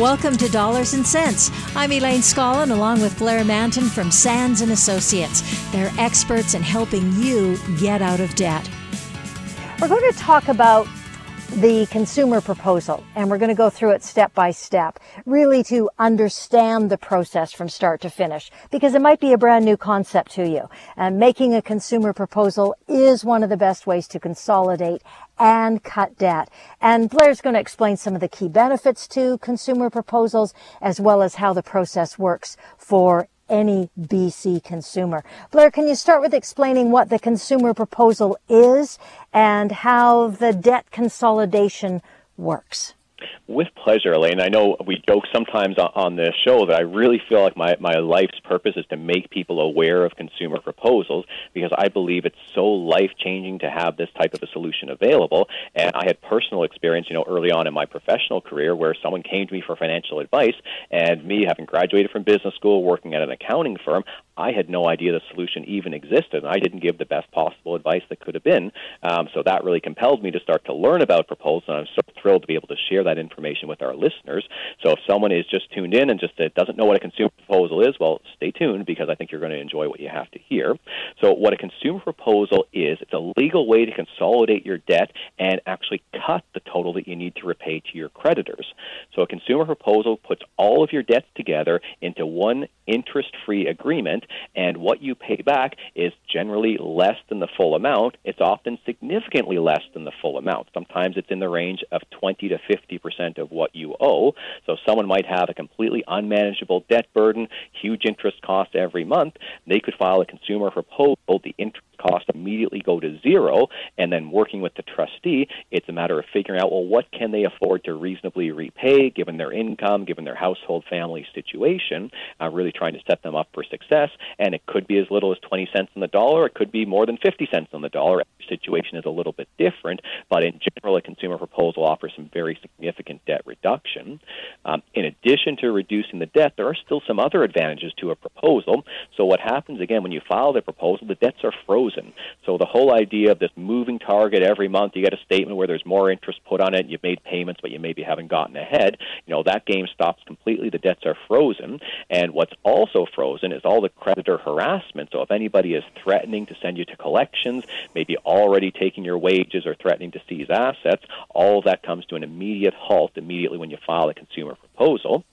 Welcome to Dollars and Cents. I'm Elaine Scollin along with Blair Mantin from Sands and Associates. They're experts in helping you get out of debt. We're going to talk about the consumer proposal and we're going to go through it step by step, really to understand the process from start to finish because it might be a brand new concept to you. And making a consumer proposal is one of the best ways to consolidate and cut debt. And Blair's going to explain some of the key benefits to consumer proposals as well as how the process works for any BC consumer. Blair, can you start with explaining what the consumer proposal is and how the debt consolidation works? With pleasure, Elaine. I know we joke sometimes on this show that I really feel like my, my life's purpose is to make people aware of consumer proposals because I believe it's so life changing to have this type of a solution available. And I had personal experience, you know, early on in my professional career where someone came to me for financial advice, and me having graduated from business school, working at an accounting firm, I had no idea the solution even existed, I didn't give the best possible advice that could have been. Um, so that really compelled me to start to learn about proposals, and I'm so thrilled to be able to share that information with our listeners. So if someone is just tuned in and just uh, doesn't know what a consumer proposal is, well, stay tuned because I think you're going to enjoy what you have to hear. So what a consumer proposal is, it's a legal way to consolidate your debt and actually cut the total that you need to repay to your creditors. So a consumer proposal puts all of your debts together into one interest-free agreement and what you pay back is generally less than the full amount. It's often significantly less than the full amount. Sometimes it's in the range of 20 to 50 percent of what you owe. So someone might have a completely unmanageable debt burden, huge interest cost every month. They could file a consumer proposal. The interest cost immediately go to zero, and then working with the trustee, it's a matter of figuring out well what can they afford to reasonably repay given their income, given their household family situation. Uh, really trying to set them up for success, and it could be as little as 20 cents on the dollar. It could be more than 50 cents on the dollar. Every situation is a little bit different, but in general, a consumer proposal offers some very significant debt reduction. Um, in addition to reducing the debt, there are still some other advantages to a proposal. So what happens again when you file the proposal, the debts are frozen. So the whole idea of this moving target every month, you get a statement where there's more interest put on it, you've made payments, but you maybe haven't gotten ahead. You know that game stops completely. The debts are frozen, and what's also frozen is all the creditor harassment. So if anybody is threatening to send you to collections, maybe already taking your wages or threatening to seize assets, all of that comes to an immediate halt immediately when you file a consumer proposal.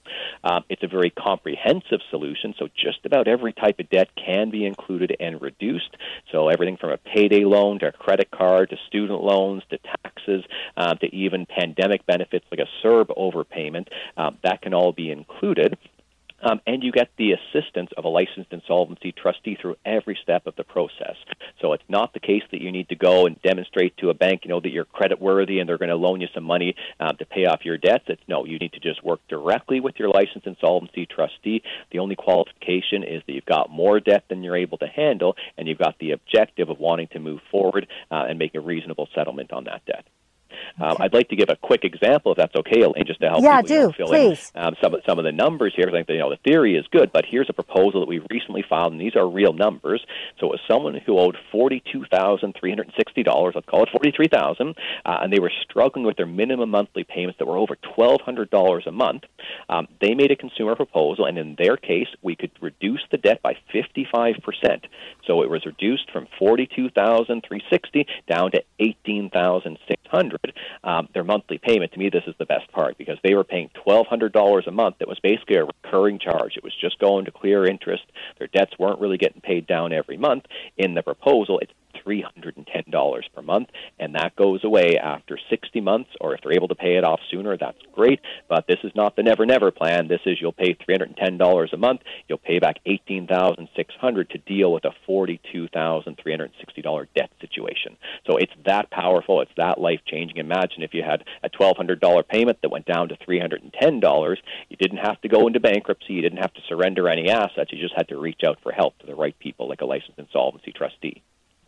Um, it's a very comprehensive solution, so just about every type of debt can be included and reduced. So everything from a payday loan to a credit card to student loans to taxes um, to even pandemic benefits like a CERB overpayment, um, that can all be included. Um, and you get the assistance of a licensed insolvency trustee through every step of the process. So it's not the case that you need to go and demonstrate to a bank, you know, that you're credit worthy and they're going to loan you some money um, to pay off your debts. It's no, you need to just work directly with your licensed insolvency trustee. The only qualification is that you've got more debt than you're able to handle, and you've got the objective of wanting to move forward uh, and make a reasonable settlement on that debt. Um, I'd like to give a quick example, if that's okay, Elaine, just to help yeah, people you know, fill please. in um, some some of the numbers here. I think you know the theory is good, but here's a proposal that we recently filed, and these are real numbers. So it was someone who owed forty-two thousand three hundred sixty dollars. Let's call it forty-three thousand, uh, and they were struggling with their minimum monthly payments that were over twelve hundred dollars a month. Um, they made a consumer proposal, and in their case, we could reduce the debt by fifty-five percent. So it was reduced from forty-two thousand three sixty down to eighteen thousand six hundred. Um, their monthly payment. To me, this is the best part because they were paying twelve hundred dollars a month. That was basically a recurring charge. It was just going to clear interest. Their debts weren't really getting paid down every month. In the proposal, it's $310 per month, and that goes away after 60 months, or if they're able to pay it off sooner, that's great. But this is not the never never plan. This is you'll pay $310 a month, you'll pay back 18,600 to deal with a $42,360 debt situation. So it's that powerful, it's that life changing. Imagine if you had a $1,200 payment that went down to $310, you didn't have to go into bankruptcy, you didn't have to surrender any assets, you just had to reach out for help to the right people, like a licensed insolvency trustee.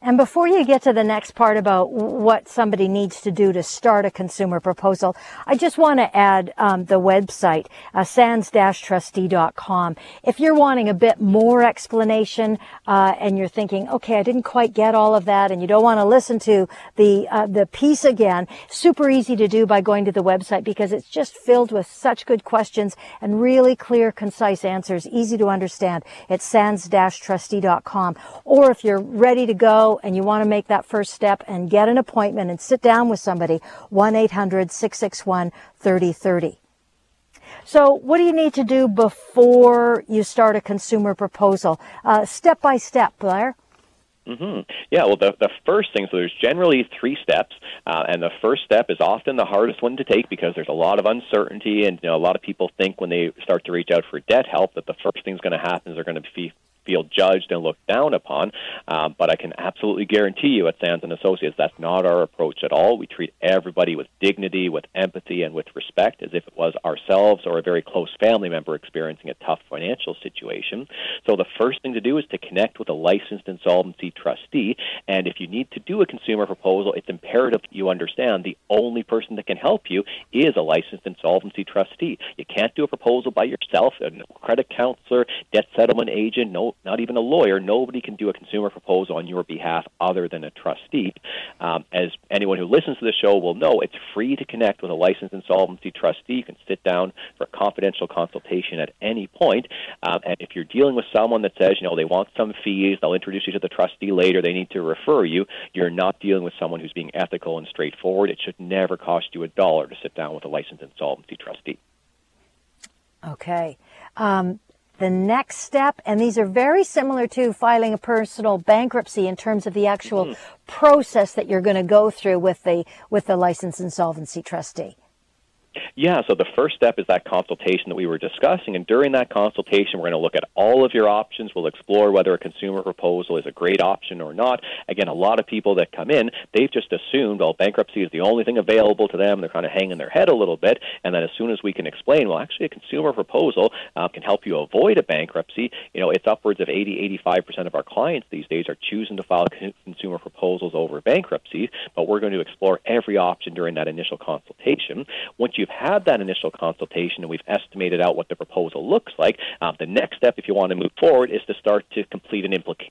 And before you get to the next part about what somebody needs to do to start a consumer proposal, I just want to add um, the website, uh, sands-trustee.com. If you're wanting a bit more explanation uh, and you're thinking, okay, I didn't quite get all of that, and you don't want to listen to the uh, the piece again, super easy to do by going to the website because it's just filled with such good questions and really clear, concise answers, easy to understand. It's sands-trustee.com. Or if you're ready to go and you want to make that first step and get an appointment and sit down with somebody, 1 800 661 3030. So, what do you need to do before you start a consumer proposal? Uh, step by step, Blair. Mm-hmm. Yeah, well, the, the first thing, so there's generally three steps, uh, and the first step is often the hardest one to take because there's a lot of uncertainty, and you know, a lot of people think when they start to reach out for debt help that the first thing's going to happen is they're going to be feel judged and looked down upon. Um, but I can absolutely guarantee you at Sands and Associates that's not our approach at all. We treat everybody with dignity, with empathy, and with respect as if it was ourselves or a very close family member experiencing a tough financial situation. So the first thing to do is to connect with a licensed insolvency trustee. And if you need to do a consumer proposal, it's imperative that you understand the only person that can help you is a licensed insolvency trustee. You can't do a proposal by yourself. A credit counselor, debt settlement agent, no not even a lawyer. Nobody can do a consumer proposal on your behalf other than a trustee. Um, as anyone who listens to the show will know, it's free to connect with a licensed insolvency trustee. You can sit down for a confidential consultation at any point. Um, and if you're dealing with someone that says, you know, they want some fees, they'll introduce you to the trustee later, they need to refer you, you're not dealing with someone who's being ethical and straightforward. It should never cost you a dollar to sit down with a licensed insolvency trustee. Okay. Um, the next step, and these are very similar to filing a personal bankruptcy in terms of the actual mm-hmm. process that you're going to go through with the with the licensed insolvency trustee. Yeah, so the first step is that consultation that we were discussing. And during that consultation, we're going to look at all of your options. We'll explore whether a consumer proposal is a great option or not. Again, a lot of people that come in, they've just assumed, well, bankruptcy is the only thing available to them. They're kind of hanging their head a little bit. And then as soon as we can explain, well, actually, a consumer proposal uh, can help you avoid a bankruptcy, you know, it's upwards of 80, 85% of our clients these days are choosing to file consumer proposals over bankruptcy. But we're going to explore every option during that initial consultation. Once you've had that initial consultation and we've estimated out what the proposal looks like, um, the next step, if you want to move forward, is to start to complete an, implica-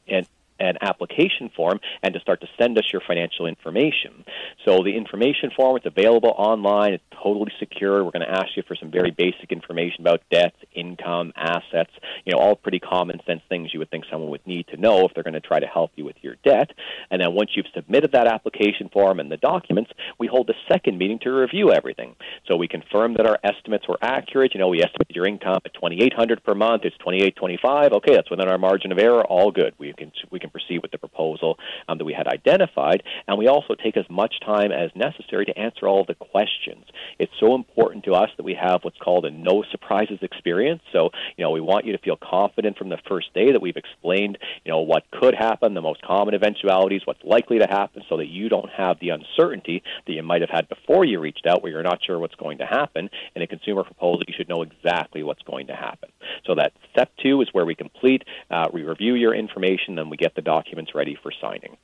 application form and to start to send us your financial information. So the information form is available online. It's totally secure. We're going to ask you for some very basic information about debts, income, assets, you know, all pretty common sense things you would think someone would need to know if they're going to try to help you with your debt. And then once you've submitted that application form and the documents, we hold a second meeting to review everything. So we confirm that our estimates were accurate. You know, we estimated your income at 2800 per month. It's 2825. Okay, that's within our margin of error. All good. We can we can can proceed with the proposal um, that we had identified. And we also take as much time as necessary to answer all the questions. It's so important to us that we have what's called a no surprises experience. So, you know, we want you to feel confident from the first day that we've explained, you know, what could happen, the most common eventualities, what's likely to happen, so that you don't have the uncertainty that you might have had before you reached out where you're not sure what's going to happen. In a consumer proposal, you should know exactly what's going to happen. So that step two is where we complete, uh, we review your information, then we get the documents ready for signing.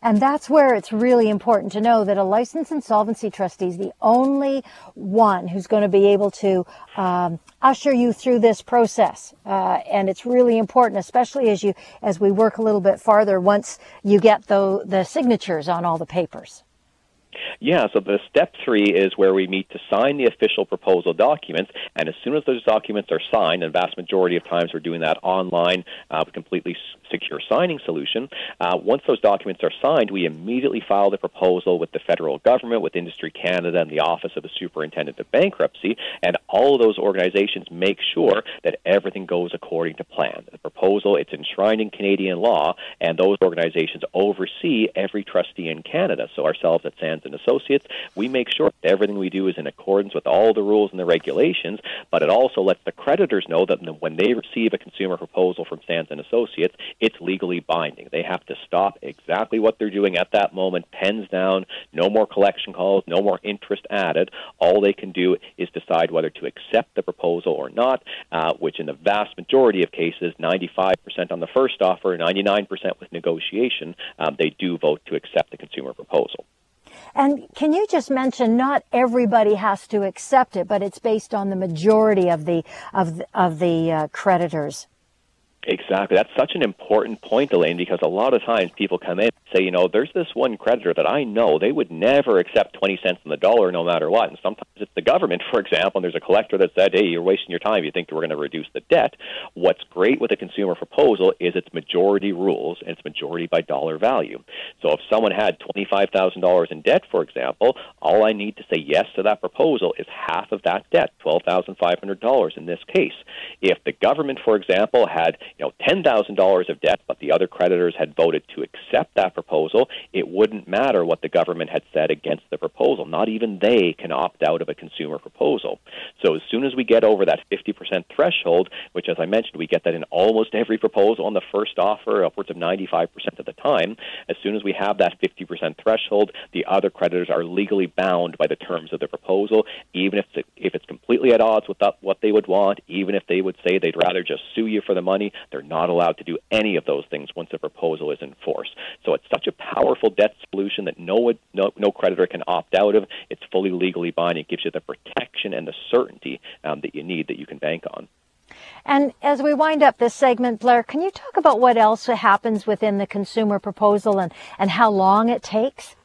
And that's where it's really important to know that a licensed insolvency trustee is the only one who's going to be able to um, usher you through this process. Uh, and it's really important, especially as you as we work a little bit farther once you get the the signatures on all the papers. Yeah, so the step three is where we meet to sign the official proposal documents, and as soon as those documents are signed, and the vast majority of times we're doing that online, uh, completely secure signing solution. Uh, once those documents are signed, we immediately file the proposal with the federal government, with Industry Canada, and the Office of the Superintendent of Bankruptcy, and all of those organizations make sure that everything goes according to plan. The proposal, it's enshrined in Canadian law, and those organizations oversee every trustee in Canada. So ourselves at Sands and Associates, we make sure that everything we do is in accordance with all the rules and the regulations, but it also lets the creditors know that when they receive a consumer proposal from Sands and Associates, it's legally binding. They have to stop exactly what they're doing at that moment, pens down, no more collection calls, no more interest added. All they can do is decide whether to accept the proposal or not, uh, which in the vast majority of cases, 95% on the first offer, 99% with negotiation, um, they do vote to accept the consumer proposal. And can you just mention not everybody has to accept it, but it's based on the majority of the of of the uh, creditors? Exactly. That's such an important point, Elaine, because a lot of times people come in and say, you know, there's this one creditor that I know they would never accept 20 cents on the dollar no matter what. And sometimes it's the government, for example, and there's a collector that said, hey, you're wasting your time. You think we're going to reduce the debt. What's great with a consumer proposal is it's majority rules and it's majority by dollar value. So if someone had $25,000 in debt, for example, all I need to say yes to that proposal is half of that debt, $12,500 in this case. If the government, for example, had you know, $10,000 of debt, but the other creditors had voted to accept that proposal, it wouldn't matter what the government had said against the proposal. Not even they can opt out of a consumer proposal. So as soon as we get over that 50% threshold, which, as I mentioned, we get that in almost every proposal on the first offer, upwards of 95% of the time, as soon as we have that 50% threshold, the other creditors are legally bound by the terms of the proposal, even if it's, if it's completely at odds with what they would want, even if they would say they'd rather just sue you for the money, they're not allowed to do any of those things once the proposal is in force. So it's such a powerful debt solution that no, no, no creditor can opt out of. It's fully legally binding. It gives you the protection and the certainty um, that you need that you can bank on. And as we wind up this segment, Blair, can you talk about what else happens within the consumer proposal and, and how long it takes?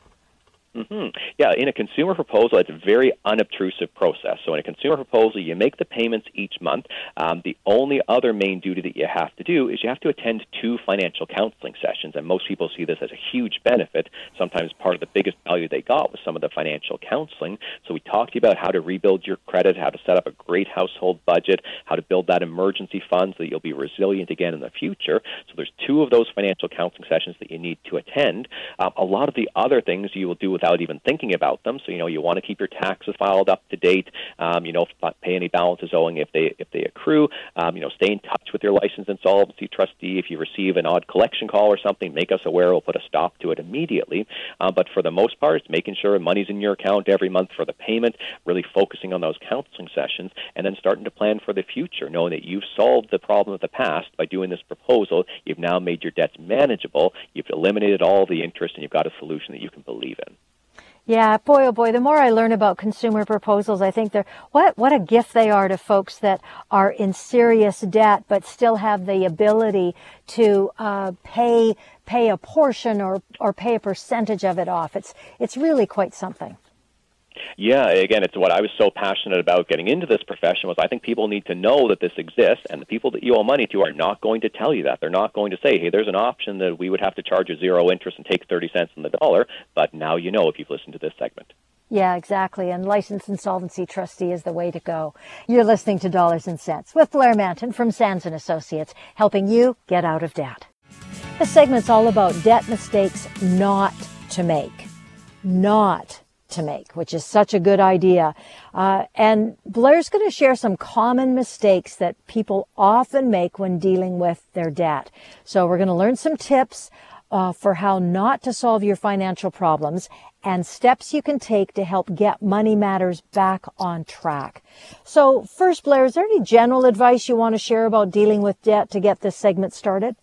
Mm-hmm. Yeah, in a consumer proposal, it's a very unobtrusive process. So, in a consumer proposal, you make the payments each month. Um, the only other main duty that you have to do is you have to attend two financial counseling sessions, and most people see this as a huge benefit. Sometimes part of the biggest value they got was some of the financial counseling. So, we talked about how to rebuild your credit, how to set up a great household budget, how to build that emergency fund so that you'll be resilient again in the future. So, there's two of those financial counseling sessions that you need to attend. Um, a lot of the other things you will do with without even thinking about them. So you know you want to keep your taxes filed up to date. Um, you know, pay any balances owing if they if they accrue. Um, you know, stay in touch with your licensed insolvency trustee. If you receive an odd collection call or something, make us aware. We'll put a stop to it immediately. Uh, but for the most part, it's making sure money's in your account every month for the payment. Really focusing on those counseling sessions, and then starting to plan for the future, knowing that you've solved the problem of the past by doing this proposal. You've now made your debts manageable. You've eliminated all the interest, and you've got a solution that you can believe in. Yeah, boy, oh boy, the more I learn about consumer proposals, I think they're, what, what a gift they are to folks that are in serious debt, but still have the ability to, uh, pay, pay a portion or, or pay a percentage of it off. It's, it's really quite something. Yeah, again, it's what I was so passionate about getting into this profession was I think people need to know that this exists, and the people that you owe money to are not going to tell you that. They're not going to say, "Hey, there's an option that we would have to charge you zero interest and take thirty cents on the dollar," but now you know if you've listened to this segment. Yeah, exactly. And licensed insolvency trustee is the way to go. You're listening to Dollars and Cents with Blair Mantin from Sands and Associates, helping you get out of debt. This segment's all about debt mistakes not to make. Not to make, which is such a good idea. Uh, and Blair's going to share some common mistakes that people often make when dealing with their debt. So we're going to learn some tips uh, for how not to solve your financial problems and steps you can take to help get money matters back on track. So first, Blair, is there any general advice you want to share about dealing with debt to get this segment started?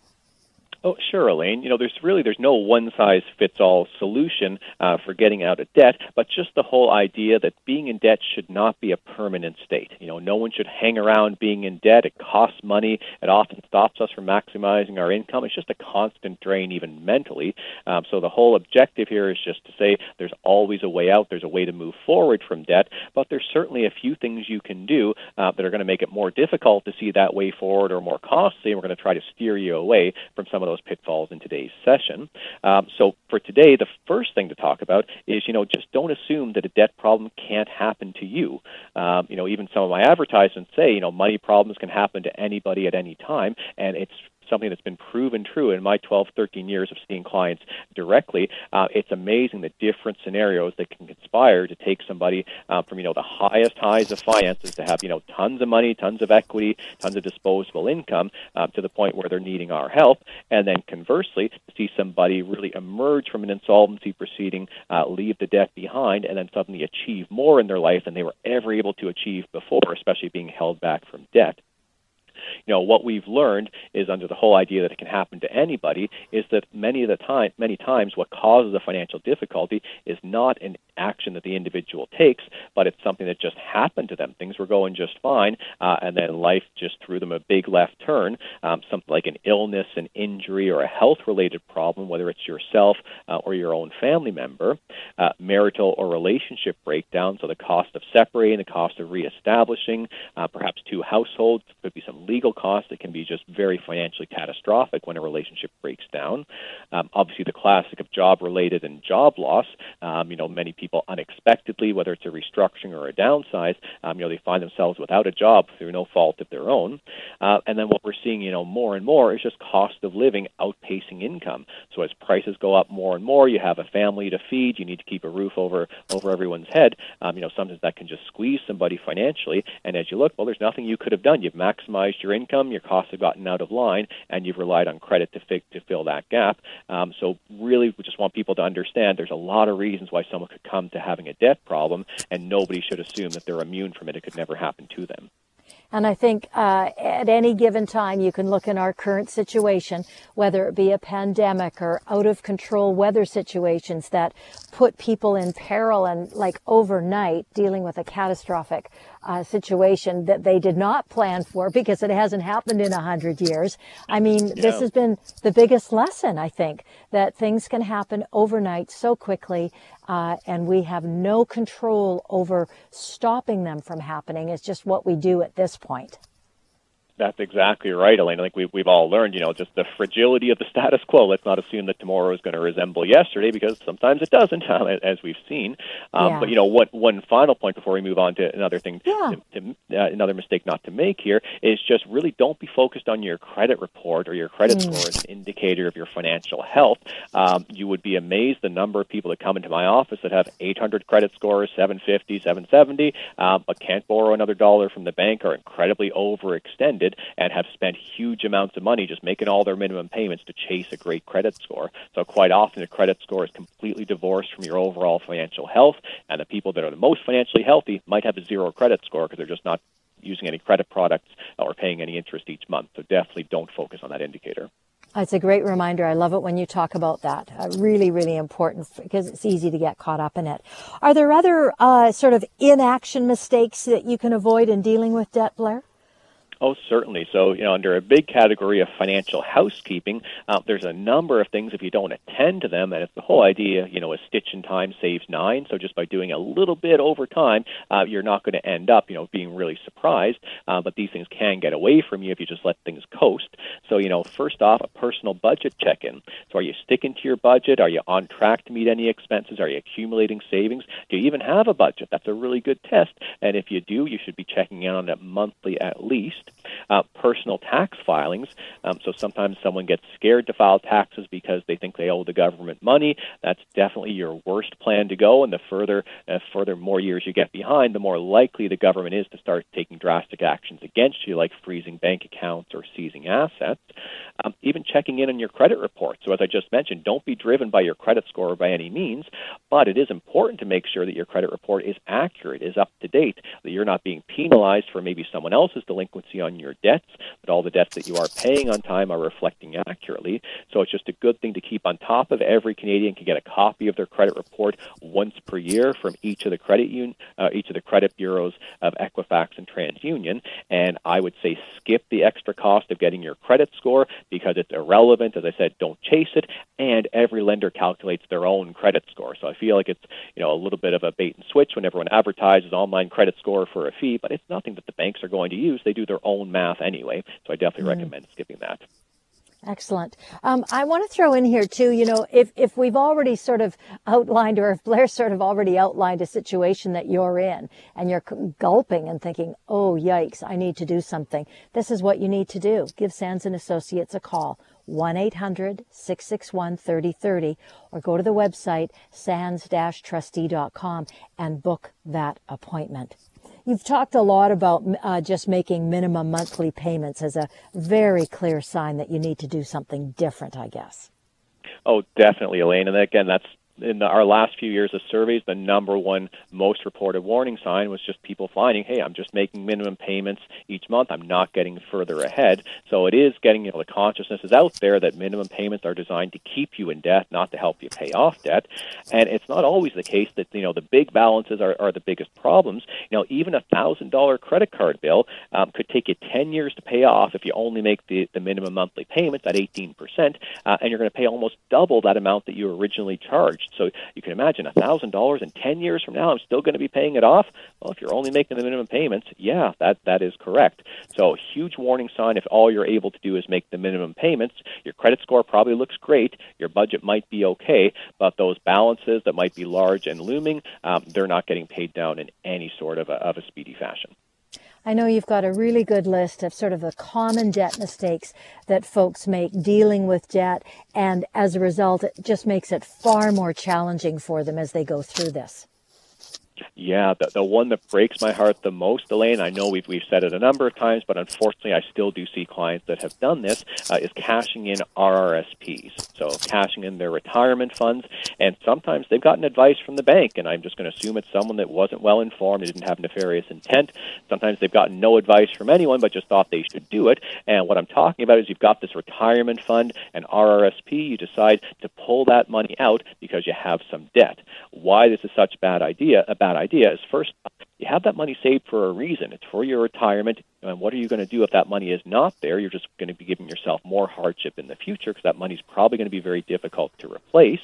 Oh, sure, Elaine. You know, there's really there's no one size fits all solution uh, for getting out of debt, but just the whole idea that being in debt should not be a permanent state. You know, no one should hang around being in debt. It costs money. It often stops us from maximizing our income. It's just a constant drain, even mentally. Um, so the whole objective here is just to say there's always a way out. There's a way to move forward from debt, but there's certainly a few things you can do uh, that are going to make it more difficult to see that way forward or more costly. And we're going to try to steer you away from some of those pitfalls in today's session. Um, so for today, the first thing to talk about is, you know, just don't assume that a debt problem can't happen to you. Um, you know, even some of my advertisements say, you know, money problems can happen to anybody at any time, and it's something that's been proven true in my 12, 13 years of seeing clients directly. Uh, it's amazing the different scenarios that can conspire to take somebody uh, from you know the highest highs of finances to have you know tons of money, tons of equity, tons of disposable income uh, to the point where they're needing our help, and then conversely to see somebody really emerge from an insolvency proceeding, uh, leave the debt behind, and then suddenly achieve more in their life than they were ever able to achieve before, especially being held back from debt you know what we've learned is under the whole idea that it can happen to anybody is that many of the time many times what causes a financial difficulty is not an action that the individual takes but it's something that just happened to them. Things were going just fine uh, and then life just threw them a big left turn. Um, something like an illness an injury or a health related problem whether it's yourself uh, or your own family member uh, marital or relationship breakdown so the cost of separating the cost of reestablishing uh, perhaps two households could be some legal costs. It can be just very financially catastrophic when a relationship breaks down. Um, obviously, the classic of job related and job loss. Um, you know, many people unexpectedly, whether it's a restructuring or a downsize, um, you know, they find themselves without a job through no fault of their own. Uh, and then what we're seeing, you know, more and more is just cost of living outpacing income. So as prices go up more and more, you have a family to feed, you need to keep a roof over over everyone's head. Um, you know, sometimes that can just squeeze somebody financially. And as you look, well, there's nothing you could have done. You've maximized your income, your costs have gotten out of line, and you've relied on credit to, to fill that gap. Um, so, really, we just want people to understand there's a lot of reasons why someone could come to having a debt problem, and nobody should assume that they're immune from it. It could never happen to them. And I think uh, at any given time, you can look in our current situation, whether it be a pandemic or out of control weather situations that put people in peril and like overnight dealing with a catastrophic uh, situation that they did not plan for because it hasn't happened in a hundred years. I mean, yeah. this has been the biggest lesson, I think, that things can happen overnight so quickly, uh, and we have no control over stopping them from happening. It's just what we do at this point. That's exactly right, Elaine. I think we, we've all learned, you know, just the fragility of the status quo. Let's not assume that tomorrow is going to resemble yesterday because sometimes it doesn't, as we've seen. Um, yeah. But you know, what one final point before we move on to another thing, yeah. to, to, uh, another mistake not to make here is just really don't be focused on your credit report or your credit mm. score as an indicator of your financial health. Um, you would be amazed the number of people that come into my office that have 800 credit scores, 750, 770, um, but can't borrow another dollar from the bank, are incredibly overextended and have spent huge amounts of money just making all their minimum payments to chase a great credit score. So quite often, a credit score is completely divorced from your overall financial health, and the people that are the most financially healthy might have a zero credit score because they're just not using any credit products or paying any interest each month. So definitely don't focus on that indicator. It's a great reminder. I love it when you talk about that. Uh, really, really important because it's easy to get caught up in it. Are there other uh, sort of inaction mistakes that you can avoid in dealing with debt, Blair? Oh, certainly. So, you know, under a big category of financial housekeeping, uh, there's a number of things if you don't attend to them, and it's the whole idea, you know, a stitch in time saves nine. So just by doing a little bit over time, uh, you're not going to end up, you know, being really surprised. Uh, but these things can get away from you if you just let things coast. So, you know, first off, a personal budget check-in. So, are you sticking to your budget? Are you on track to meet any expenses? Are you accumulating savings? Do you even have a budget? That's a really good test. And if you do, you should be checking in on it monthly at least uh, personal tax filings. Um, so sometimes someone gets scared to file taxes because they think they owe the government money. That's definitely your worst plan to go. And the further, uh, further more years you get behind, the more likely the government is to start taking drastic actions against you, like freezing bank accounts or seizing assets. Um, even checking in on your credit report. So as I just mentioned, don't be driven by your credit score by any means, but it is important to make sure that your credit report is accurate, is up to date, that you're not being penalized for maybe someone else's delinquency on your debts, but all the debts that you are paying on time are reflecting accurately. So it's just a good thing to keep on top of. Every Canadian can get a copy of their credit report once per year from each of the credit un- uh, each of the credit bureaus of Equifax and TransUnion. And I would say skip the extra cost of getting your credit score because it's irrelevant. As I said, don't chase it. And every lender calculates their own credit score. So I feel like it's you know a little bit of a bait and switch when everyone advertises online credit score for a fee, but it's nothing that the banks are going to use. They do their own math anyway. So I definitely mm. recommend skipping that. Excellent. Um, I want to throw in here too, you know, if, if we've already sort of outlined or if Blair sort of already outlined a situation that you're in and you're gulping and thinking, oh, yikes, I need to do something. This is what you need to do. Give Sands and Associates a call. 1-800-661-3030 or go to the website sands-trustee.com and book that appointment. You've talked a lot about uh, just making minimum monthly payments as a very clear sign that you need to do something different, I guess. Oh, definitely, Elaine. And again, that's in the, our last few years of surveys, the number one most reported warning sign was just people finding, hey, I'm just making minimum payments each month. I'm not getting further ahead. So it is getting, you know, the consciousness is out there that minimum payments are designed to keep you in debt, not to help you pay off debt. And it's not always the case that, you know, the big balances are, are the biggest problems. You know, even a $1,000 credit card bill um, could take you 10 years to pay off if you only make the, the minimum monthly payments at 18%, uh, and you're going to pay almost double that amount that you originally charged. So you can imagine a thousand dollars in ten years from now, I'm still going to be paying it off. Well, if you're only making the minimum payments, yeah, that that is correct. So huge warning sign if all you're able to do is make the minimum payments. Your credit score probably looks great. Your budget might be okay, but those balances that might be large and looming, um, they're not getting paid down in any sort of a, of a speedy fashion. I know you've got a really good list of sort of the common debt mistakes that folks make dealing with debt. And as a result, it just makes it far more challenging for them as they go through this. Yeah, the, the one that breaks my heart the most, Elaine, I know we've, we've said it a number of times, but unfortunately I still do see clients that have done this, uh, is cashing in RRSPs. So cashing in their retirement funds. And sometimes they've gotten advice from the bank, and I'm just going to assume it's someone that wasn't well informed, didn't have nefarious intent. Sometimes they've gotten no advice from anyone, but just thought they should do it. And what I'm talking about is you've got this retirement fund, an RRSP, you decide to pull that money out because you have some debt. Why this is such a bad idea, a bad idea is first you have that money saved for a reason. It's for your retirement. And what are you going to do if that money is not there? You're just going to be giving yourself more hardship in the future because that money is probably going to be very difficult to replace.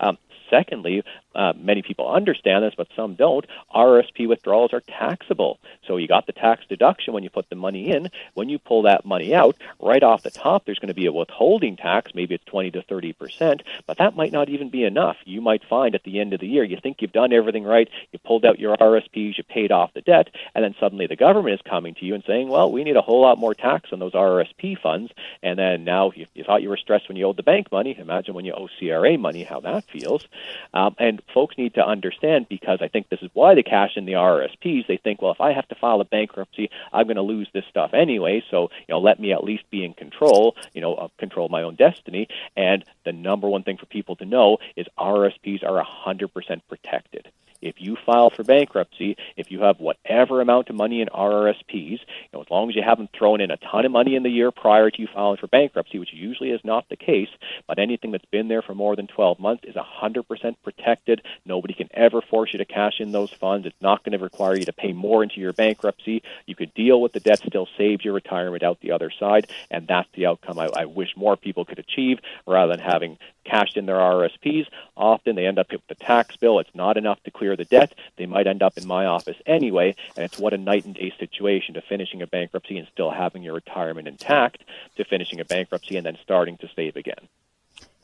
Um, Secondly, uh, many people understand this, but some don't. RSP withdrawals are taxable. So you got the tax deduction when you put the money in. When you pull that money out, right off the top, there's going to be a withholding tax. Maybe it's 20 to 30 percent, but that might not even be enough. You might find at the end of the year, you think you've done everything right, you pulled out your RSPs, you paid off the debt, and then suddenly the government is coming to you and saying, well, we need a whole lot more tax on those RSP funds. And then now you, you thought you were stressed when you owed the bank money. Imagine when you owe CRA money, how that feels. Um, and folks need to understand because I think this is why they cash in the RRSPs. They think, well, if I have to file a bankruptcy, I'm going to lose this stuff anyway. So you know, let me at least be in control. You know, uh, control my own destiny. And the number one thing for people to know is RRSPs are 100% protected. If you file for bankruptcy, if you have whatever amount of money in RRSPs, you know, as long as you haven't thrown in a ton of money in the year prior to you filing for bankruptcy, which usually is not the case, but anything that's been there for more than 12 months is 100% protected. Nobody can ever force you to cash in those funds. It's not going to require you to pay more into your bankruptcy. You could deal with the debt, still save your retirement out the other side, and that's the outcome I, I wish more people could achieve rather than having cashed in their RSPs. Often they end up with a tax bill. It's not enough to clear the debt. They might end up in my office anyway, and it's what a night and day situation to finishing a bankruptcy and still having your retirement intact to finishing a bankruptcy and then starting to save again.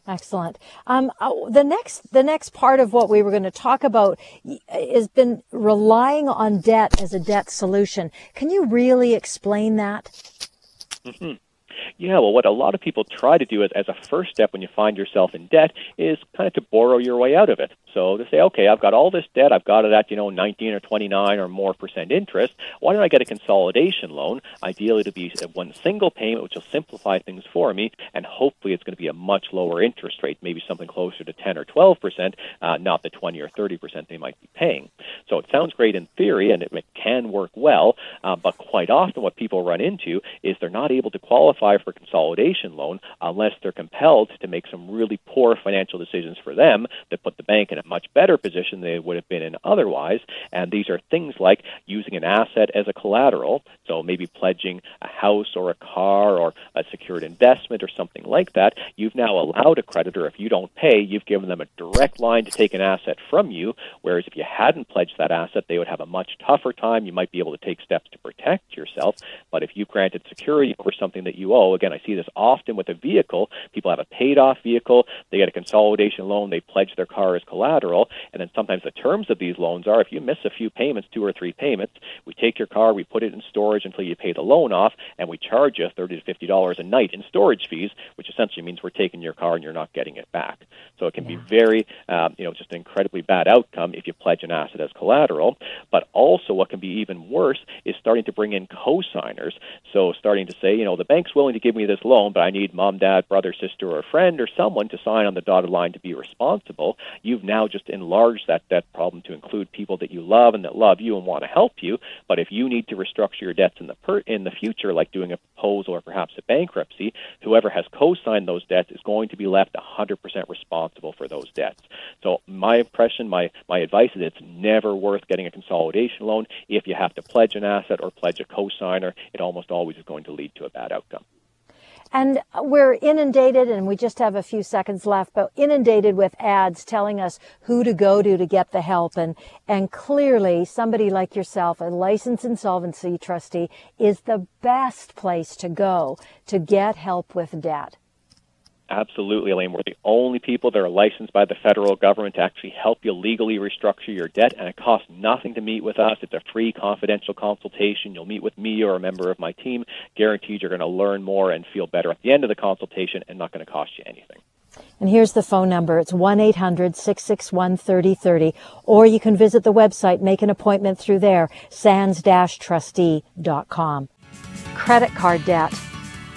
Excellent. Um, uh, the next, the next part of what we were going to talk about has been relying on debt as a debt solution. Can you really explain that? Mm-hmm. Yeah, well, what a lot of people try to do as, as a first step when you find yourself in debt is kind of to borrow your way out of it. So to say, okay, I've got all this debt, I've got it at, you know, 19 or 29 or more percent interest. Why don't I get a consolidation loan? Ideally to be one single payment, which will simplify things for me, and hopefully it's going to be a much lower interest rate, maybe something closer to 10 or 12 percent, uh, not the 20 or 30 percent they might be paying. So it sounds great in theory, and it, it can work well, uh, but quite often what people run into is they're not able to qualify for a consolidation loan unless they're compelled to make some really poor financial decisions for them that put the bank in a much better position than they would have been in otherwise. And these are things like using an asset as a collateral, so maybe pledging a house or a car or a secured investment or something like that. You've now allowed a creditor, if you don't pay, you've given them a direct line to take an asset from you, whereas if you hadn't pledged that asset, they would have a much tougher time. You might be able to take steps to protect yourself, but if you granted security over something that you again, I see this often with a vehicle. People have a paid off vehicle, they get a consolidation loan, they pledge their car as collateral, and then sometimes the terms of these loans are if you miss a few payments, two or three payments, we take your car, we put it in storage until you pay the loan off, and we charge you thirty to fifty dollars a night in storage fees, which essentially means we're taking your car and you're not getting it back. So it can be very, um, you know, just an incredibly bad outcome if you pledge an asset as collateral. But also, what can be even worse is starting to bring in co-signers. So starting to say, you know, the bank's willing to give me this loan, but I need mom, dad, brother, sister, or a friend or someone to sign on the dotted line to be responsible. You've now just enlarged that debt problem to include people that you love and that love you and want to help you. But if you need to restructure your debts in the per- in the future, like doing a proposal or perhaps a bankruptcy, whoever has co-signed those debts is going to be left 100% responsible for those debts. So my impression, my my advice is it's never worth getting a consolidation loan if you have to pledge an asset or pledge a co-signer. It almost always is going to lead to a bad outcome. And we're inundated, and we just have a few seconds left, but inundated with ads telling us who to go to to get the help. And, and clearly, somebody like yourself, a licensed insolvency trustee, is the best place to go to get help with debt. Absolutely, Elaine. We're the only people that are licensed by the federal government to actually help you legally restructure your debt, and it costs nothing to meet with us. It's a free, confidential consultation. You'll meet with me or a member of my team. Guaranteed you're going to learn more and feel better at the end of the consultation and not going to cost you anything. And here's the phone number. It's 1-800-661-3030. Or you can visit the website, make an appointment through there, sands-trustee.com. Credit card debt.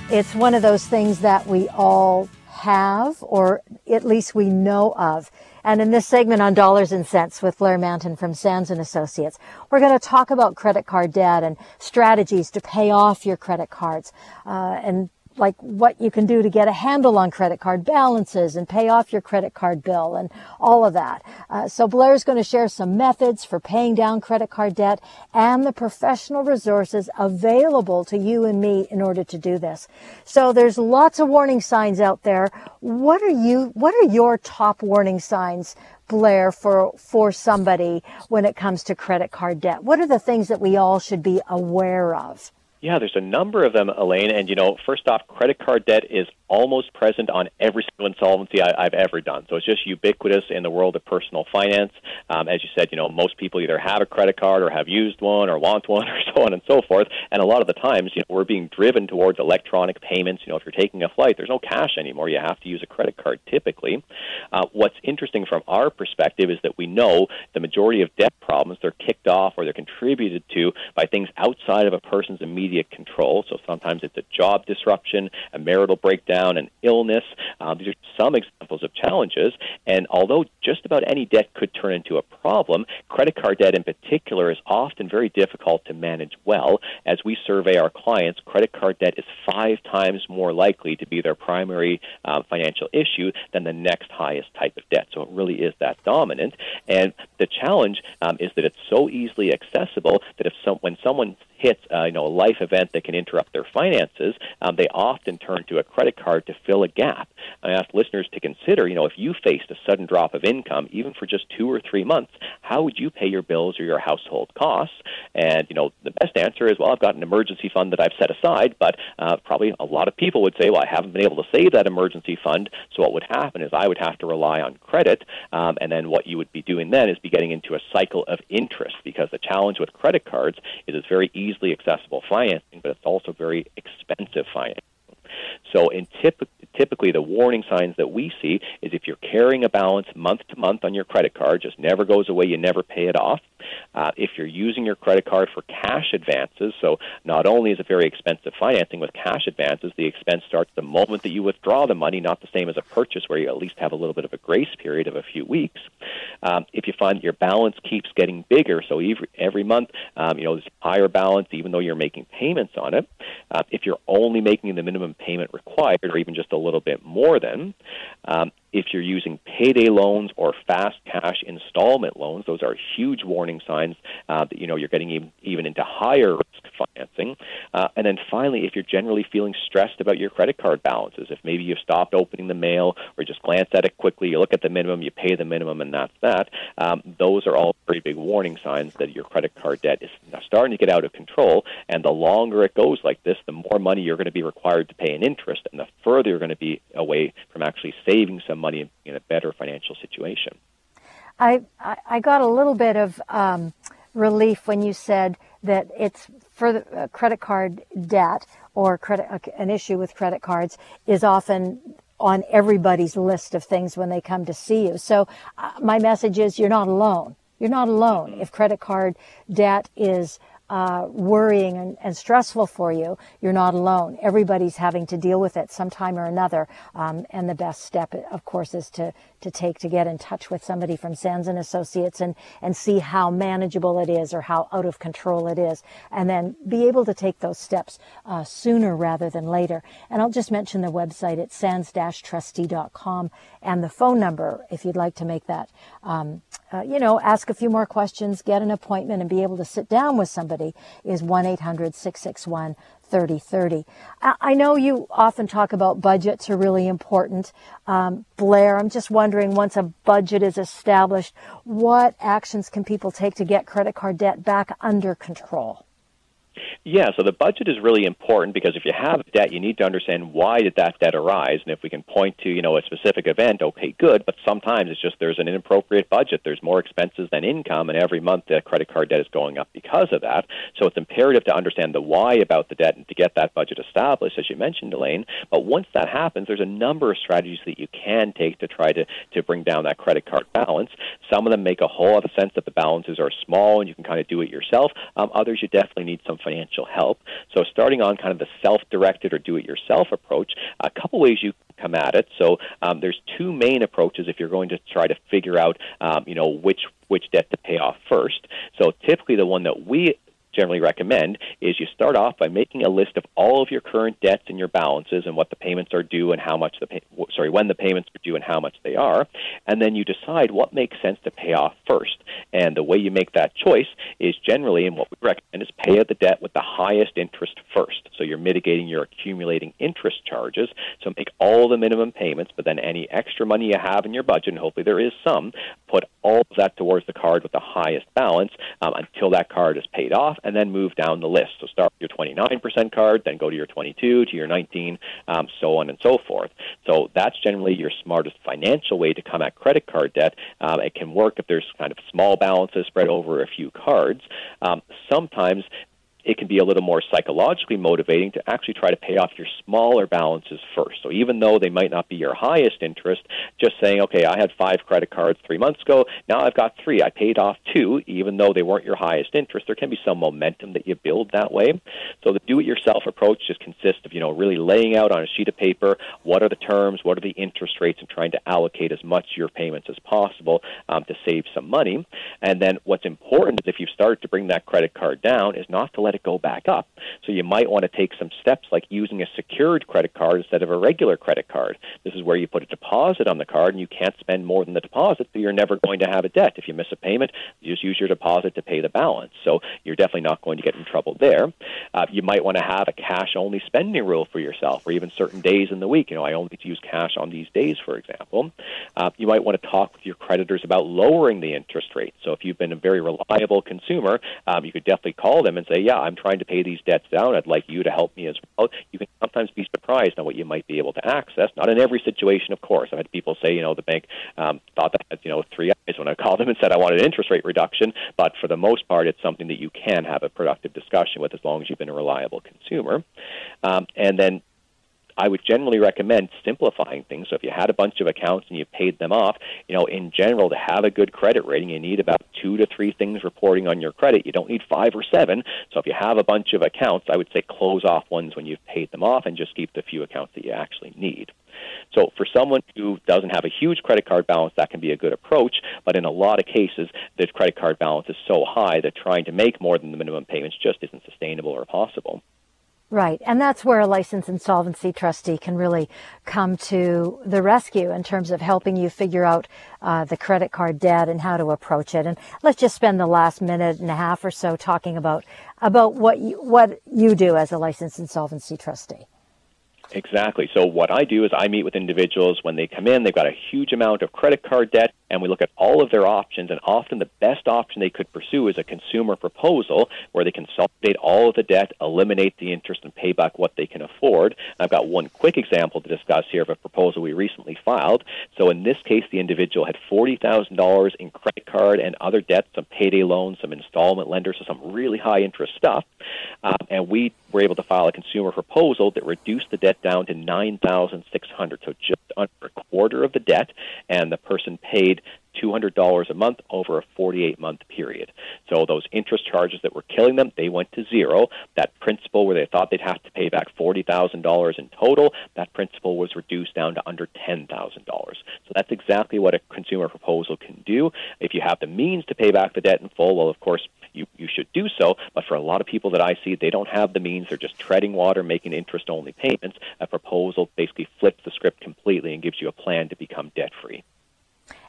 It's one of those things that we all have, or at least we know of. And in this segment on dollars and cents with Blair Mantin from Sands and Associates, we're going to talk about credit card debt and strategies to pay off your credit cards, uh, and like what you can do to get a handle on credit card balances and pay off your credit card bill and all of that. Uh, so Blair's going to share some methods for paying down credit card debt and the professional resources available to you and me in order to do this. So there's lots of warning signs out there. What are you, what are your top warning signs Blair, for, for somebody when it comes to credit card debt? What are the things that we all should be aware of? Yeah, there's a number of them, Elaine. And, you know, first off, credit card debt is almost present on every single insolvency I, have ever done. So it's just ubiquitous in the world of personal finance. Um, as you said, you know, most people either have a credit card or have used one or want one or so on and so forth. And a lot of the times, you know, we're being driven towards electronic payments. You know, if you're taking a flight, there's no cash anymore. You have to use a credit card typically. Uh, what's interesting from our perspective is that we know the majority of debt problems, they're kicked off or they're contributed to by things outside of a person's immediate control. So sometimes it's a job disruption, a marital breakdown, an illness. Um, these are some examples of challenges. And although just about any debt could turn into a problem, credit card debt in particular is often very difficult to manage well. As we survey our clients, credit card debt is five times more likely to be their primary um, financial issue than the next highest type of debt. So it really is that dominant. And the challenge um, is that it's so easily accessible that if some, when someone hits uh, you know a life event that can interrupt their finances, um, they often turn to a credit card to fill a gap. I ask listeners to consider, you know, if you faced a sudden drop of income, even for just two or three months, how would you pay your bills or your household costs? And you know, the best answer is, well, I've got an emergency fund that I've set aside, but uh, probably a lot of people would say, well, I haven't been able to save that emergency fund. So what would happen is I would have to rely on credit, um, and then what you would be doing then is be getting into a cycle of interest because the challenge with credit cards is it's very easily accessible financing, but it's also very expensive financing. So, in tip- typically, the warning signs that we see is if you're carrying a balance month to month on your credit card, just never goes away, you never pay it off. Uh, if you're using your credit card for cash advances, so not only is it very expensive financing with cash advances, the expense starts the moment that you withdraw the money, not the same as a purchase where you at least have a little bit of a grace period of a few weeks. Um, if you find that your balance keeps getting bigger, so every, every month, um, you know, there's higher balance even though you're making payments on it. Uh, if you're only making the minimum payment required, or even just a little bit more than, um, if you're using payday loans or fast cash installment loans, those are huge warning signs uh, that you know you're getting even, even into higher risk financing. Uh, and then finally, if you're generally feeling stressed about your credit card balances, if maybe you've stopped opening the mail or just glance at it quickly, you look at the minimum, you pay the minimum, and that's that. Um, those are all pretty big warning signs that your credit card debt is starting to get out of control. And the longer it goes like this, the more money you're going to be required to pay in interest, and the further you're going to be away from actually saving some money in a better financial situation. I, I got a little bit of um, relief when you said that it's for the uh, credit card debt or credit uh, an issue with credit cards is often on everybody's list of things when they come to see you. So uh, my message is you're not alone. You're not alone. Mm-hmm. If credit card debt is uh, worrying and, and, stressful for you, you're not alone. Everybody's having to deal with it sometime or another. Um, and the best step, of course, is to to take to get in touch with somebody from Sands and Associates and and see how manageable it is or how out of control it is, and then be able to take those steps uh, sooner rather than later. And I'll just mention the website at sands-trustee.com and the phone number if you'd like to make that. Um, uh, you know, ask a few more questions, get an appointment, and be able to sit down with somebody is 1 800 661 3030. I know you often talk about budgets are really important. Um, Blair, I'm just wondering once a budget is established, what actions can people take to get credit card debt back under control? Yeah, so the budget is really important because if you have debt, you need to understand why did that debt arise, and if we can point to you know a specific event, okay, good. But sometimes it's just there's an inappropriate budget. There's more expenses than income, and every month the credit card debt is going up because of that. So it's imperative to understand the why about the debt and to get that budget established, as you mentioned, Elaine. But once that happens, there's a number of strategies that you can take to try to to bring down that credit card balance. Some of them make a whole lot of sense that the balances are small and you can kind of do it yourself. Um, others you definitely need some financial help. So starting on kind of the self-directed or do-it-yourself approach, a couple ways you come at it. So um, there's two main approaches if you're going to try to figure out, um, you know, which which debt to pay off first. So typically the one that we generally recommend is you start off by making a list of all of your current debts and your balances and what the payments are due and how much the pay, sorry when the payments are due and how much they are, and then you decide what makes sense to pay off first. And the way you make that choice is generally, and what we recommend is pay out the debt with the highest interest first. So you're mitigating your accumulating interest charges. So make all the minimum payments, but then any extra money you have in your budget, and hopefully there is some, put all of that towards the card with the highest balance um, until that card is paid off and then move down the list. So start with your 29% card, then go to your 22, to your 19, um, so on and so forth. So that's generally your smartest financial way to come at credit card debt. Um, it can work if there's kind of small balances spread over a few cards. Um, sometimes it can be a little more psychologically motivating to actually try to pay off your smaller balances first. So even though they might not be your highest interest, just saying, okay, I had five credit cards three months ago, now I've got three. I paid off two, even though they weren't your highest interest. There can be some momentum that you build that way. So the do-it-yourself approach just consists of, you know, really laying out on a sheet of paper what are the terms, what are the interest rates, and trying to allocate as much of your payments as possible um, to save some money. And then what's important is if you start to bring that credit card down is not to let let it go back up. So you might want to take some steps like using a secured credit card instead of a regular credit card. This is where you put a deposit on the card and you can't spend more than the deposit, so you're never going to have a debt. If you miss a payment, you just use your deposit to pay the balance. So you're definitely not going to get in trouble there. Uh, you might want to have a cash only spending rule for yourself, or even certain days in the week. You know, I only use cash on these days, for example. Uh, you might want to talk with your creditors about lowering the interest rate. So if you've been a very reliable consumer, um, you could definitely call them and say, yeah, I'm trying to pay these debts down. I'd like you to help me as well. You can sometimes be surprised on what you might be able to access. Not in every situation, of course. I've had people say, you know, the bank um, thought that you know, three eyes when I called them and said I wanted an interest rate reduction. But for the most part, it's something that you can have a productive discussion with as long as you've been a reliable consumer. Um, and then I would generally recommend simplifying things. So if you had a bunch of accounts and you paid them off, you know, in general, to have a good credit rating, you need about two to three things reporting on your credit. You don't need five or seven. So if you have a bunch of accounts, I would say close off ones when you've paid them off and just keep the few accounts that you actually need. So for someone who doesn't have a huge credit card balance, that can be a good approach. But in a lot of cases, the credit card balance is so high that trying to make more than the minimum payments just isn't sustainable or possible. Right. And that's where a licensed insolvency trustee can really come to the rescue in terms of helping you figure out uh, the credit card debt and how to approach it. And let's just spend the last minute and a half or so talking about, about what you, what you do as a licensed insolvency trustee. Exactly. So what I do is I meet with individuals when they come in, they've got a huge amount of credit card debt, and we look at all of their options, and often the best option they could pursue is a consumer proposal where they consolidate all of the debt, eliminate the interest, and pay back what they can afford. I've got one quick example to discuss here of a proposal we recently filed. So in this case, the individual had $40,000 in credit card and other debts, some payday loans, some installment lenders, so some really high interest stuff. Um, and we were able to file a consumer proposal that reduced the debt down to 9600 so just under a quarter of the debt, and the person paid $200 a month over a 48 month period. So those interest charges that were killing them, they went to zero. That principal where they thought they'd have to pay back $40,000 in total, that principal was reduced down to under $10,000. So that's exactly what a consumer proposal can do. If you have the means to pay back the debt in full, well, of course, you, you should do so. But for a lot of people that I see, they don't have the means. They're just treading water, making interest only payments. A proposal basically flips the script completely and gives you a plan to become debt free.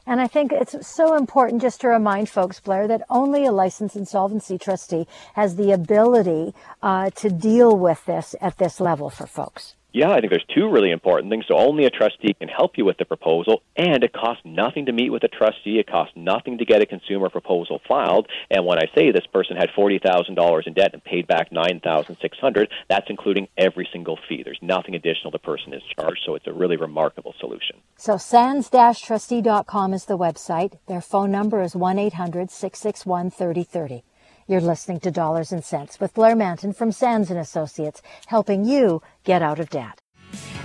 And I think it's so important just to remind folks, Blair, that only a licensed insolvency trustee has the ability uh, to deal with this at this level for folks yeah, I think there's two really important things. So only a trustee can help you with the proposal, and it costs nothing to meet with a trustee. It costs nothing to get a consumer proposal filed. And when I say this person had forty thousand dollars in debt and paid back nine thousand six hundred, that's including every single fee. There's nothing additional the person is charged. So it's a really remarkable solution. So sands-trustee.com is the website. Their phone number is one 800 661 you're listening to Dollars and Cents with Blair Mantin from Sands and Associates, helping you get out of debt.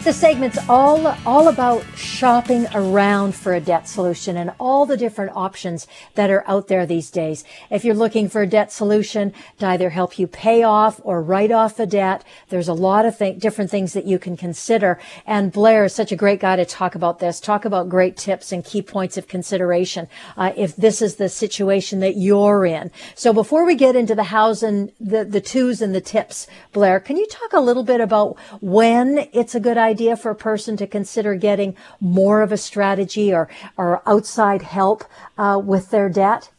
The segment's all, all about shopping around for a debt solution and all the different options that are out there these days. If you're looking for a debt solution to either help you pay off or write off a debt, there's a lot of th- different things that you can consider. And Blair is such a great guy to talk about this, talk about great tips and key points of consideration uh, if this is the situation that you're in. So before we get into the hows and the, the twos and the tips, Blair, can you talk a little bit about when it's a good idea idea for a person to consider getting more of a strategy or, or outside help uh, with their debt?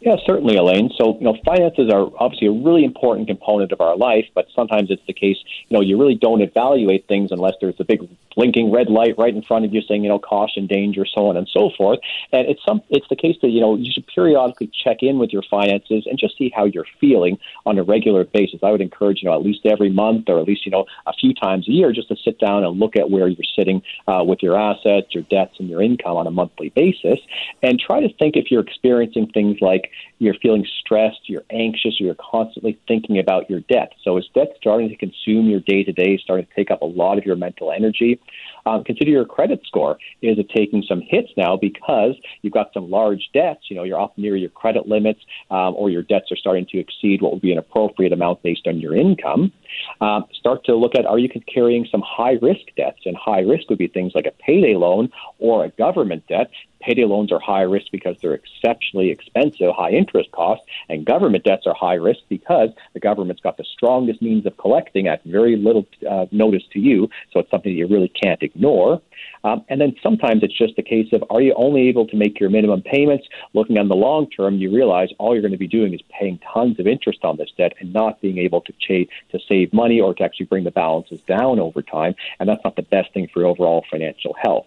Yeah, certainly, Elaine. So, you know, finances are obviously a really important component of our life, but sometimes it's the case, you know, you really don't evaluate things unless there's a big blinking red light right in front of you saying, you know, caution, danger, so on and so forth. And it's some, it's the case that, you know, you should periodically check in with your finances and just see how you're feeling on a regular basis. I would encourage, you know, at least every month or at least, you know, a few times a year just to sit down and look at where you're sitting uh, with your assets, your debts, and your income on a monthly basis and try to think if you're experiencing things like you're feeling stressed, you're anxious, or you're constantly thinking about your debt. So is debt starting to consume your day to day, starting to take up a lot of your mental energy? Um, consider your credit score. Is it taking some hits now because you've got some large debts? You know, you're off near your credit limits, um, or your debts are starting to exceed what would be an appropriate amount based on your income. Um, start to look at are you carrying some high risk debts? And high risk would be things like a payday loan or a government debt Payday loans are high risk because they're exceptionally expensive, high interest costs, and government debts are high risk because the government's got the strongest means of collecting at very little uh, notice to you. So it's something that you really can't ignore. Um, and then sometimes it's just a case of are you only able to make your minimum payments? Looking on the long term, you realize all you're going to be doing is paying tons of interest on this debt and not being able to, cha- to save money or to actually bring the balances down over time. And that's not the best thing for your overall financial health.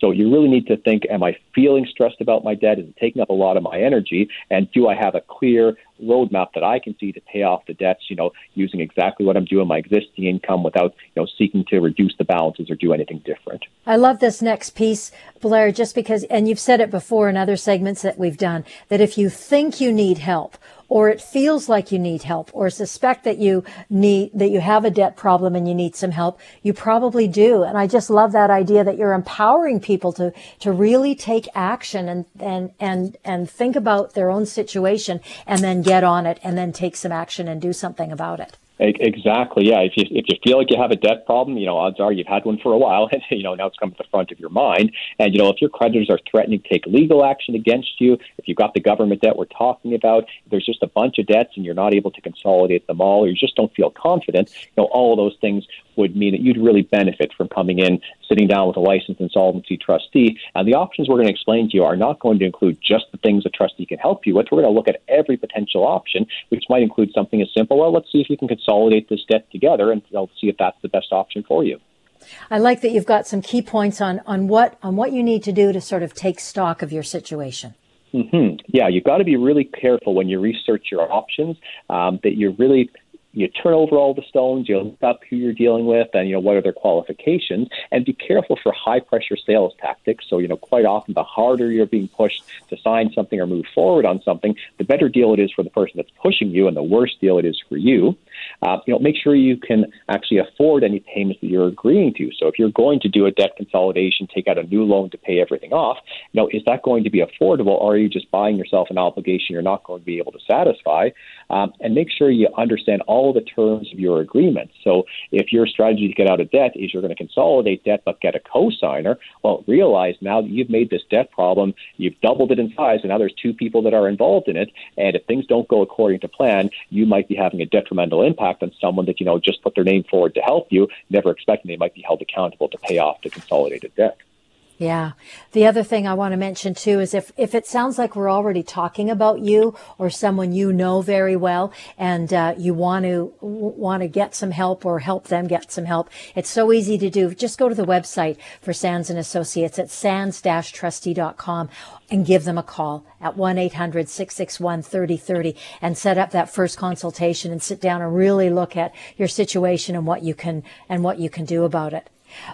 So you really need to think, am I feeling stressed about my debt? Is it taking up a lot of my energy? And do I have a clear roadmap that I can see to pay off the debts, you know, using exactly what I'm doing, my existing income without, you know, seeking to reduce the balances or do anything different. I love this next piece, Blair, just because, and you've said it before in other segments that we've done, that if you think you need help or it feels like you need help or suspect that you need, that you have a debt problem and you need some help, you probably do. And I just love that idea that you're empowering people to, to really take action and, and, and, and think about their own situation and then get on it and then take some action and do something about it. Exactly. Yeah. If you if you feel like you have a debt problem, you know, odds are you've had one for a while, and you know now it's come to the front of your mind. And you know, if your creditors are threatening to take legal action against you, if you've got the government debt we're talking about, there's just a bunch of debts and you're not able to consolidate them all, or you just don't feel confident, you know, all of those things would mean that you'd really benefit from coming in, sitting down with a licensed insolvency trustee. And the options we're going to explain to you are not going to include just the things a trustee can help you with. We're going to look at every potential option, which might include something as simple, well, let's see if you can consolidate this debt together and you know, see if that's the best option for you. I like that you've got some key points on, on what on what you need to do to sort of take stock of your situation. Mm-hmm. Yeah, you've got to be really careful when you research your options. Um, that you're really you turn over all the stones, you look up who you're dealing with, and you know what are their qualifications, and be careful for high pressure sales tactics. So you know, quite often the harder you're being pushed to sign something or move forward on something, the better deal it is for the person that's pushing you, and the worse deal it is for you. Uh, you know, make sure you can actually afford any payments that you're agreeing to. So if you're going to do a debt consolidation, take out a new loan to pay everything off, you know, is that going to be affordable, or are you just buying yourself an obligation you're not going to be able to satisfy? Um, and make sure you understand all the terms of your agreement. So if your strategy to get out of debt is you're going to consolidate debt but get a co-signer, well, realize now that you've made this debt problem, you've doubled it in size, and now there's two people that are involved in it. And if things don't go according to plan, you might be having a detrimental impact on someone that you know just put their name forward to help you, never expecting they might be held accountable to pay off the consolidated debt. Yeah. The other thing I want to mention too is if, if it sounds like we're already talking about you or someone you know very well and uh, you want to want to get some help or help them get some help, it's so easy to do. Just go to the website for Sands and Associates at sands-trustee.com and give them a call at 1-800-661-3030 and set up that first consultation and sit down and really look at your situation and what you can and what you can do about it.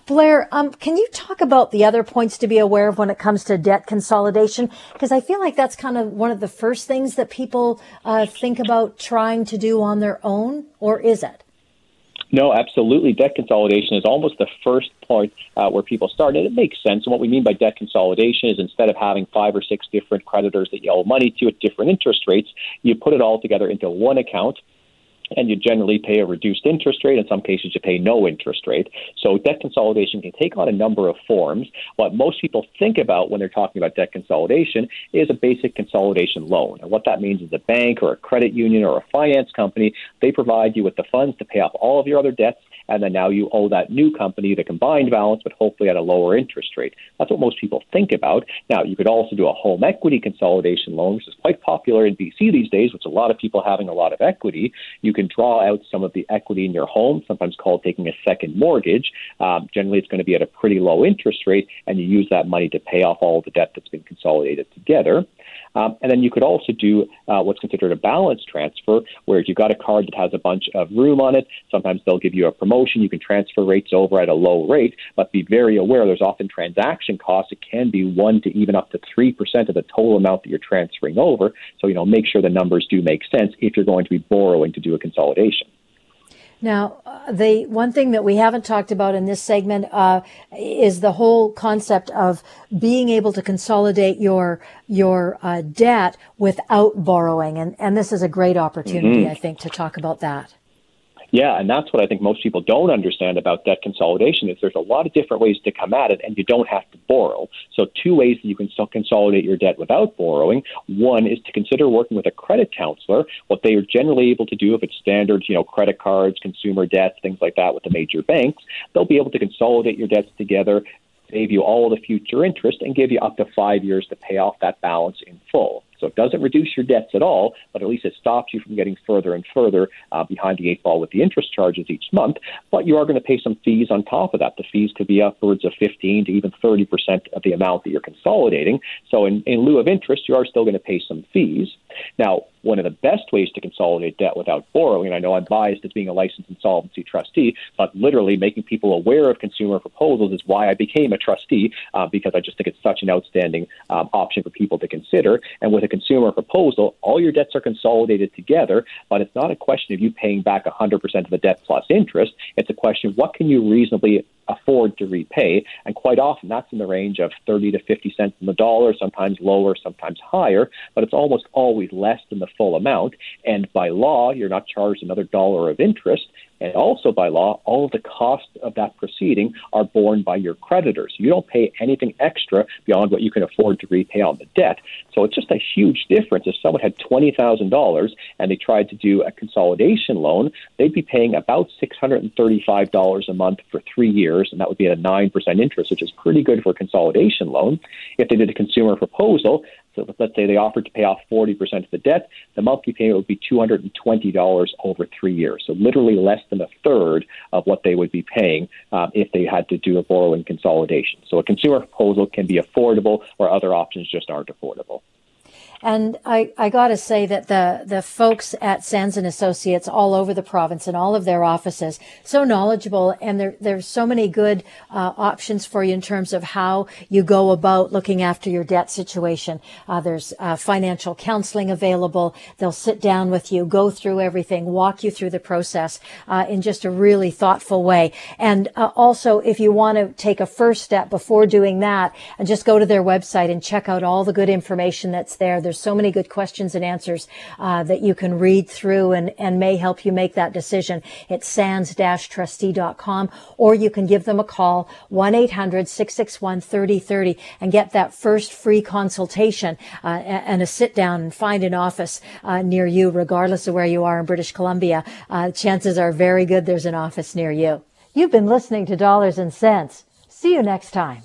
Blair, um, can you talk about the other points to be aware of when it comes to debt consolidation? Because I feel like that's kind of one of the first things that people uh, think about trying to do on their own, or is it? No, absolutely. Debt consolidation is almost the first point uh, where people start, and it makes sense. And what we mean by debt consolidation is instead of having five or six different creditors that you owe money to at different interest rates, you put it all together into one account and you generally pay a reduced interest rate. In some cases, you pay no interest rate. So debt consolidation can take on a number of forms. What most people think about when they're talking about debt consolidation is a basic consolidation loan. And what that means is a bank or a credit union or a finance company, they provide you with the funds to pay off all of your other debts and then now you owe that new company the combined balance, but hopefully at a lower interest rate. That's what most people think about. Now, you could also do a home equity consolidation loan, which is quite popular in BC these days, which a lot of people having a lot of equity. You can draw out some of the equity in your home, sometimes called taking a second mortgage. Um, generally, it's going to be at a pretty low interest rate, and you use that money to pay off all the debt that's been consolidated together. Um, and then you could also do uh, what's considered a balance transfer, where if you've got a card that has a bunch of room on it, sometimes they'll give you a promotion. You can transfer rates over at a low rate, but be very aware there's often transaction costs. It can be 1 to even up to 3% of the total amount that you're transferring over. So, you know, make sure the numbers do make sense if you're going to be borrowing to do a consolidation. Now, uh, the one thing that we haven't talked about in this segment uh, is the whole concept of being able to consolidate your your uh, debt without borrowing, and and this is a great opportunity, mm-hmm. I think, to talk about that. Yeah, and that's what I think most people don't understand about debt consolidation is there's a lot of different ways to come at it, and you don't have to borrow. So two ways that you can consolidate your debt without borrowing. One is to consider working with a credit counselor. What they are generally able to do, if it's standard, you know, credit cards, consumer debts, things like that, with the major banks, they'll be able to consolidate your debts together, save you all the future interest, and give you up to five years to pay off that balance in full. So it doesn't reduce your debts at all, but at least it stops you from getting further and further uh, behind the eight ball with the interest charges each month. But you are going to pay some fees on top of that. The fees could be upwards of 15 to even 30 percent of the amount that you're consolidating. So in, in lieu of interest, you are still going to pay some fees. Now, one of the best ways to consolidate debt without borrowing. I know I'm biased as being a licensed insolvency trustee, but literally making people aware of consumer proposals is why I became a trustee uh, because I just think it's such an outstanding um, option for people to consider. And with a consumer proposal, all your debts are consolidated together, but it's not a question of you paying back 100% of the debt plus interest. It's a question of what can you reasonably afford to repay. And quite often that's in the range of 30 to 50 cents in the dollar, sometimes lower, sometimes higher, but it's almost always less than the full amount. And by law, you're not charged another dollar of interest. And also by law, all of the costs of that proceeding are borne by your creditors. You don't pay anything extra beyond what you can afford to repay on the debt. So it's just a huge difference. If someone had $20,000 and they tried to do a consolidation loan, they'd be paying about $635 a month for three years, and that would be at a 9% interest, which is pretty good for a consolidation loan. If they did a consumer proposal, so let's say they offered to pay off 40% of the debt, the monthly payment would be $220 over three years. So literally less than a third of what they would be paying um, if they had to do a borrowing consolidation. So a consumer proposal can be affordable where other options just aren't affordable. And I, I got to say that the, the folks at Sands and Associates all over the province and all of their offices, so knowledgeable. And there, there's so many good uh, options for you in terms of how you go about looking after your debt situation. Uh, there's uh, financial counseling available. They'll sit down with you, go through everything, walk you through the process uh, in just a really thoughtful way. And uh, also, if you want to take a first step before doing that, and just go to their website and check out all the good information that's there. There's so many good questions and answers uh, that you can read through and, and may help you make that decision. It's sands-trustee.com or you can give them a call, 1-800-661-3030 and get that first free consultation uh, and a sit down and find an office uh, near you, regardless of where you are in British Columbia. Uh, chances are very good there's an office near you. You've been listening to Dollars and Cents. See you next time.